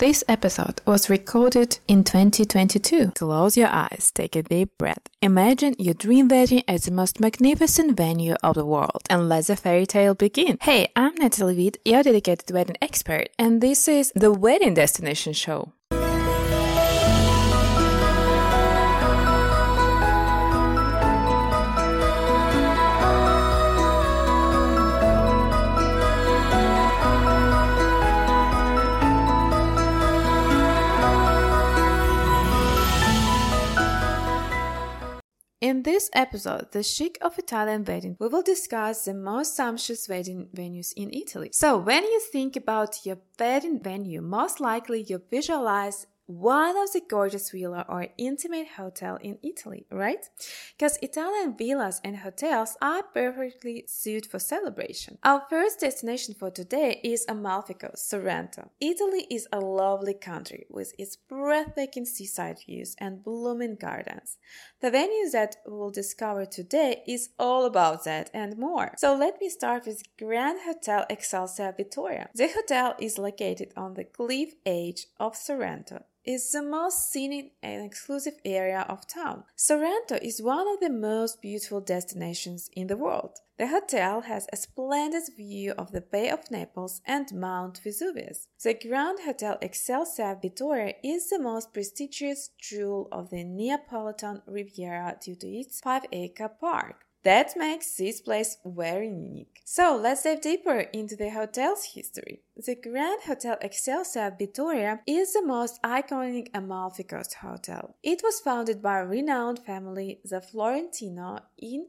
This episode was recorded in 2022. Close your eyes, take a deep breath. Imagine your dream wedding as the most magnificent venue of the world, and let the fairy tale begin. Hey, I'm Natalie Witt, your dedicated wedding expert, and this is the Wedding Destination Show. This episode, The Chic of Italian Wedding, we will discuss the most sumptuous wedding venues in Italy. So, when you think about your wedding venue, most likely you visualize one of the gorgeous villa or intimate hotel in Italy, right? Because Italian villas and hotels are perfectly suited for celebration. Our first destination for today is Amalfi Coast, Sorrento. Italy is a lovely country with its breathtaking seaside views and blooming gardens. The venue that we'll discover today is all about that and more. So let me start with Grand Hotel Excelsior Vittoria. The hotel is located on the cliff edge of Sorrento is the most scenic and exclusive area of town. Sorrento is one of the most beautiful destinations in the world. The hotel has a splendid view of the Bay of Naples and Mount Vesuvius. The Grand Hotel Excelsior Vittoria is the most prestigious jewel of the Neapolitan Riviera due to its 5-acre park. That makes this place very unique. So let's dive deeper into the hotel's history. The Grand Hotel Excelsior Vittoria is the most iconic Amalfi Coast hotel. It was founded by a renowned family, the Florentino, in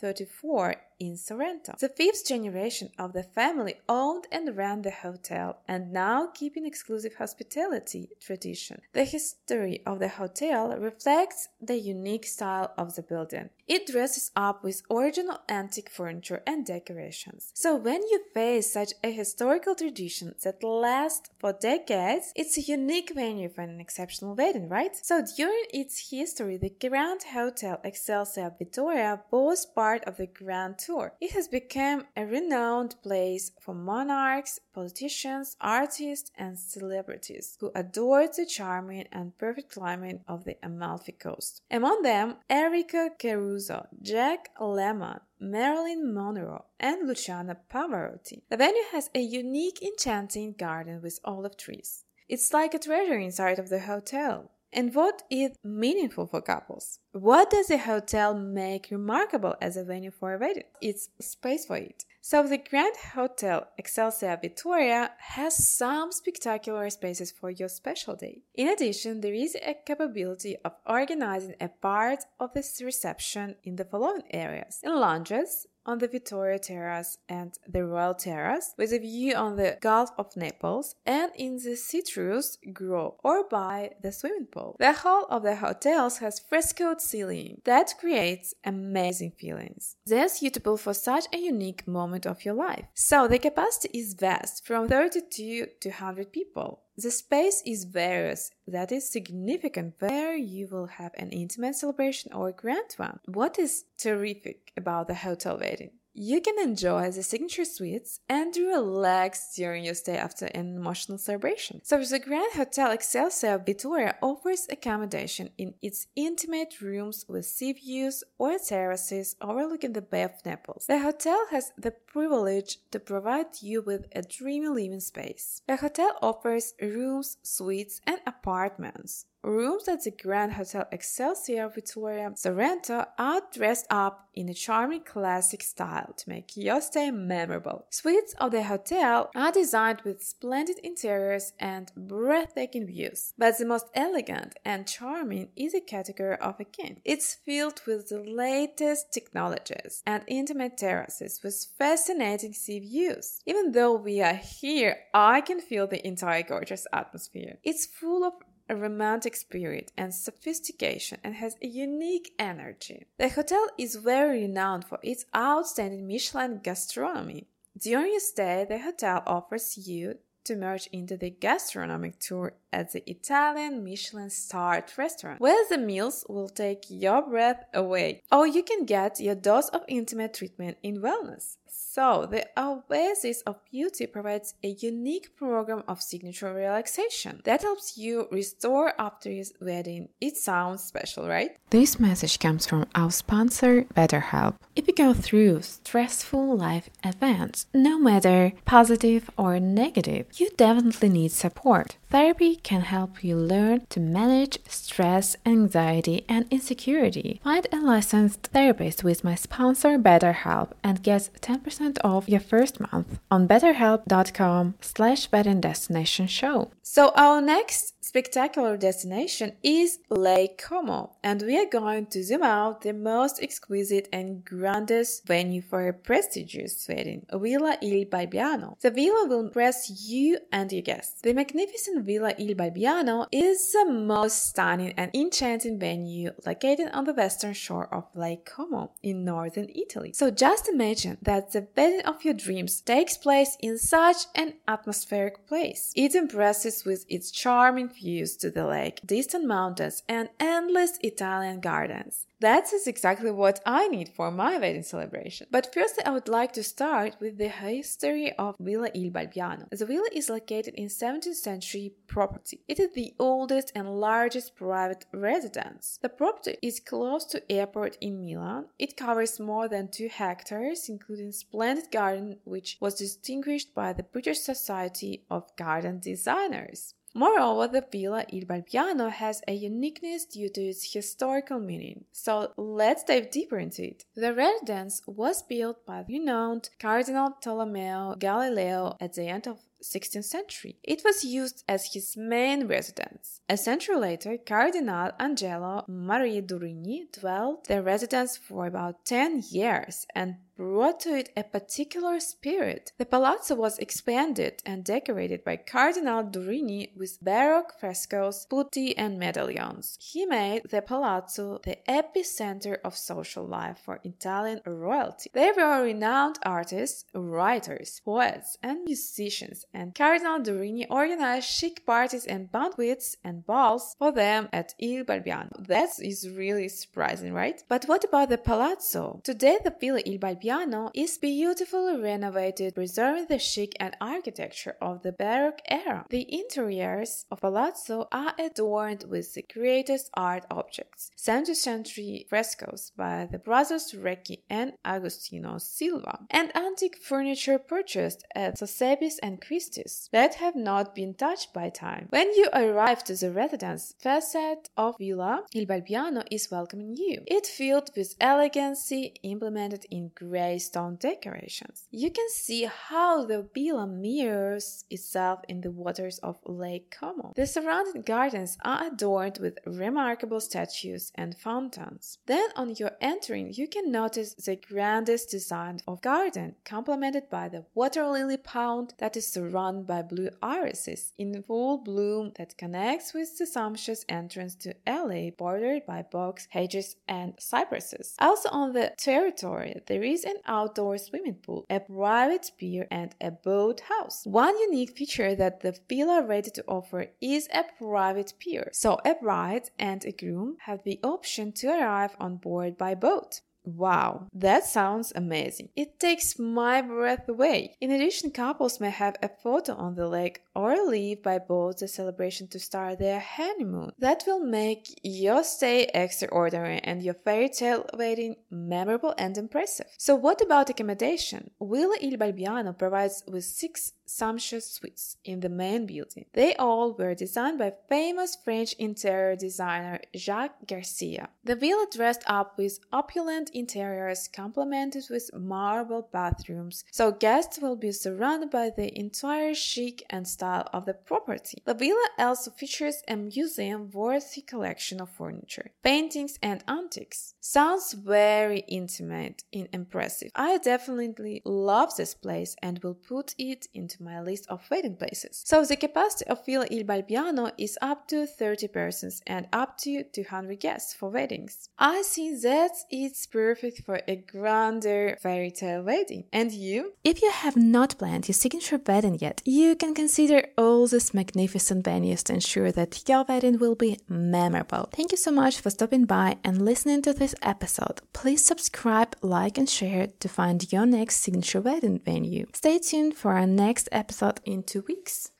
1834 in Sorrento. The fifth generation of the family owned and ran the hotel and now keeping exclusive hospitality tradition. The history of the hotel reflects the unique style of the building. It dresses up with original antique furniture and decorations. So when you face such a historical tradition that lasts for decades, it's a unique venue for an exceptional wedding, right? So during its history, the Grand Hotel Excelsior Vittoria was part of the Grand tour. It has become a renowned place for monarchs, politicians, artists, and celebrities who adore the charming and perfect climate of the Amalfi Coast. Among them, Enrico Caruso, Jack Lemmon, Marilyn Monroe, and Luciano Pavarotti. The venue has a unique, enchanting garden with olive trees. It's like a treasure inside of the hotel. And what is meaningful for couples? What does a hotel make remarkable as a venue for a wedding? It's space for it. So the Grand Hotel Excelsior Vittoria has some spectacular spaces for your special day. In addition, there is a capability of organizing a part of this reception in the following areas: in lounges, on the Vittoria Terrace and the Royal Terrace with a view on the Gulf of Naples and in the citrus grove or by the swimming pool. The hall of the hotels has frescoed ceiling that creates amazing feelings. They're suitable for such a unique moment of your life. So the capacity is vast from 32 to 100 people. The space is various, that is significant, where you will have an intimate celebration or a grand one. What is terrific about the hotel wedding? You can enjoy the signature suites and relax during your stay after an emotional celebration. So, the Grand Hotel Excelsior Vittoria offers accommodation in its intimate rooms with sea views or terraces overlooking the Bay of Naples. The hotel has the privilege to provide you with a dreamy living space. The hotel offers rooms, suites, and apartments. Rooms at the Grand Hotel Excelsior Vittoria Sorrento are dressed up in a charming classic style to make your stay memorable. Suites of the hotel are designed with splendid interiors and breathtaking views, but the most elegant and charming is a category of a king. It's filled with the latest technologies and intimate terraces with fascinating sea views. Even though we are here, I can feel the entire gorgeous atmosphere. It's full of a romantic spirit and sophistication and has a unique energy. The hotel is very renowned for its outstanding Michelin gastronomy. During your stay, the hotel offers you to merge into the gastronomic tour at the Italian Michelin starred restaurant, where the meals will take your breath away. Or you can get your dose of intimate treatment in wellness. So, the Oasis of Beauty provides a unique program of signature relaxation that helps you restore after your wedding. It sounds special, right? This message comes from our sponsor, BetterHelp. If you go through stressful life events, no matter positive or negative, you definitely need support. Therapy can help you learn to manage stress, anxiety, and insecurity. Find a licensed therapist with my sponsor BetterHelp and get 10% off your first month on betterhelp.com slash destination show. So our next spectacular destination is Lake Como and we are going to zoom out the most exquisite and grandest venue for a prestigious wedding, Villa Il Balbiano. The villa will impress you and your guests. The magnificent Villa Il Balbiano is the most stunning and enchanting venue located on the western shore of Lake Como in northern Italy. So just imagine that the wedding of your dreams takes place in such an atmospheric place. It impresses with its charming views to the lake, distant mountains, and endless Italian gardens. That is exactly what I need for my wedding celebration. But firstly, I would like to start with the history of Villa Il Balbiano. The villa is located in 17th century property. It is the oldest and largest private residence. The property is close to airport in Milan. It covers more than 2 hectares, including splendid garden which was distinguished by the British Society of Garden Designers. Moreover, the Villa Il Balbiano has a uniqueness due to its historical meaning. So let's dive deeper into it. The residence was built by the renowned Cardinal Tolomeo Gallio at the end of 16th century. It was used as his main residence. A century later, Cardinal Angelo Maria Durini dwelt the residence for about 10 years and brought to it a particular spirit. The palazzo was expanded and decorated by Cardinal Durini with Baroque frescoes, putti, and medallions. He made the palazzo the epicenter of social life for Italian royalty. There were renowned artists, writers, poets, and musicians, and Cardinal Durini organized chic parties and banquets and balls for them at Il Balbiano. That is really surprising, right? But what about the palazzo? Today, the Villa Il Balbiano piano is beautifully renovated, preserving the chic and architecture of the Baroque era. The interiors of Palazzo are adorned with the greatest art objects, 17th century frescoes by the brothers Recchi and Agostino Silva, and antique furniture purchased at Sotheby's and Christie's that have not been touched by time. When you arrive to the residence, facade of Villa Il Balbiano is welcoming you. It filled with elegancy implemented in great stone decorations. You can see how the villa mirrors itself in the waters of Lake Como. The surrounding gardens are adorned with remarkable statues and fountains. Then, on your entering, you can notice the grandest design of garden, complemented by the water lily pond that is surrounded by blue irises in full bloom that connects with the sumptuous entrance to alley bordered by box, hedges, and cypresses. Also on the territory, there is an outdoor swimming pool, a private pier, and a boat house. One unique feature that the villa ready to offer is a private pier, so a bride and a groom have the option to arrive on board by boat. Wow, that sounds amazing. It takes my breath away. In addition, couples may have a photo on the lake or leave by boat the celebration to start their honeymoon. That will make your stay extraordinary and your fairy tale wedding memorable and impressive. So, what about accommodation? Villa Il Balbiano provides with six sumptuous suites in the main building. They all were designed by famous French interior designer Jacques Garcia. The villa dressed up with opulent interiors complemented with marble bathrooms, so guests will be surrounded by the entire chic and style of the property. The villa also features a museum-worthy collection of furniture, paintings, and antiques. Sounds very intimate and impressive. I definitely love this place and will put it into my list of wedding places. So the capacity of Villa Il Balbiano is up to 30 persons and up to 200 guests for weddings. I think that it's perfect for a grander fairy tale wedding. And you? If you have not planned your signature wedding yet, you can consider consider all these magnificent venues to ensure that your wedding will be memorable. Thank you so much for stopping by and listening to this episode. Please subscribe, like, and share to find your next signature wedding venue. Stay tuned for our next episode in two weeks.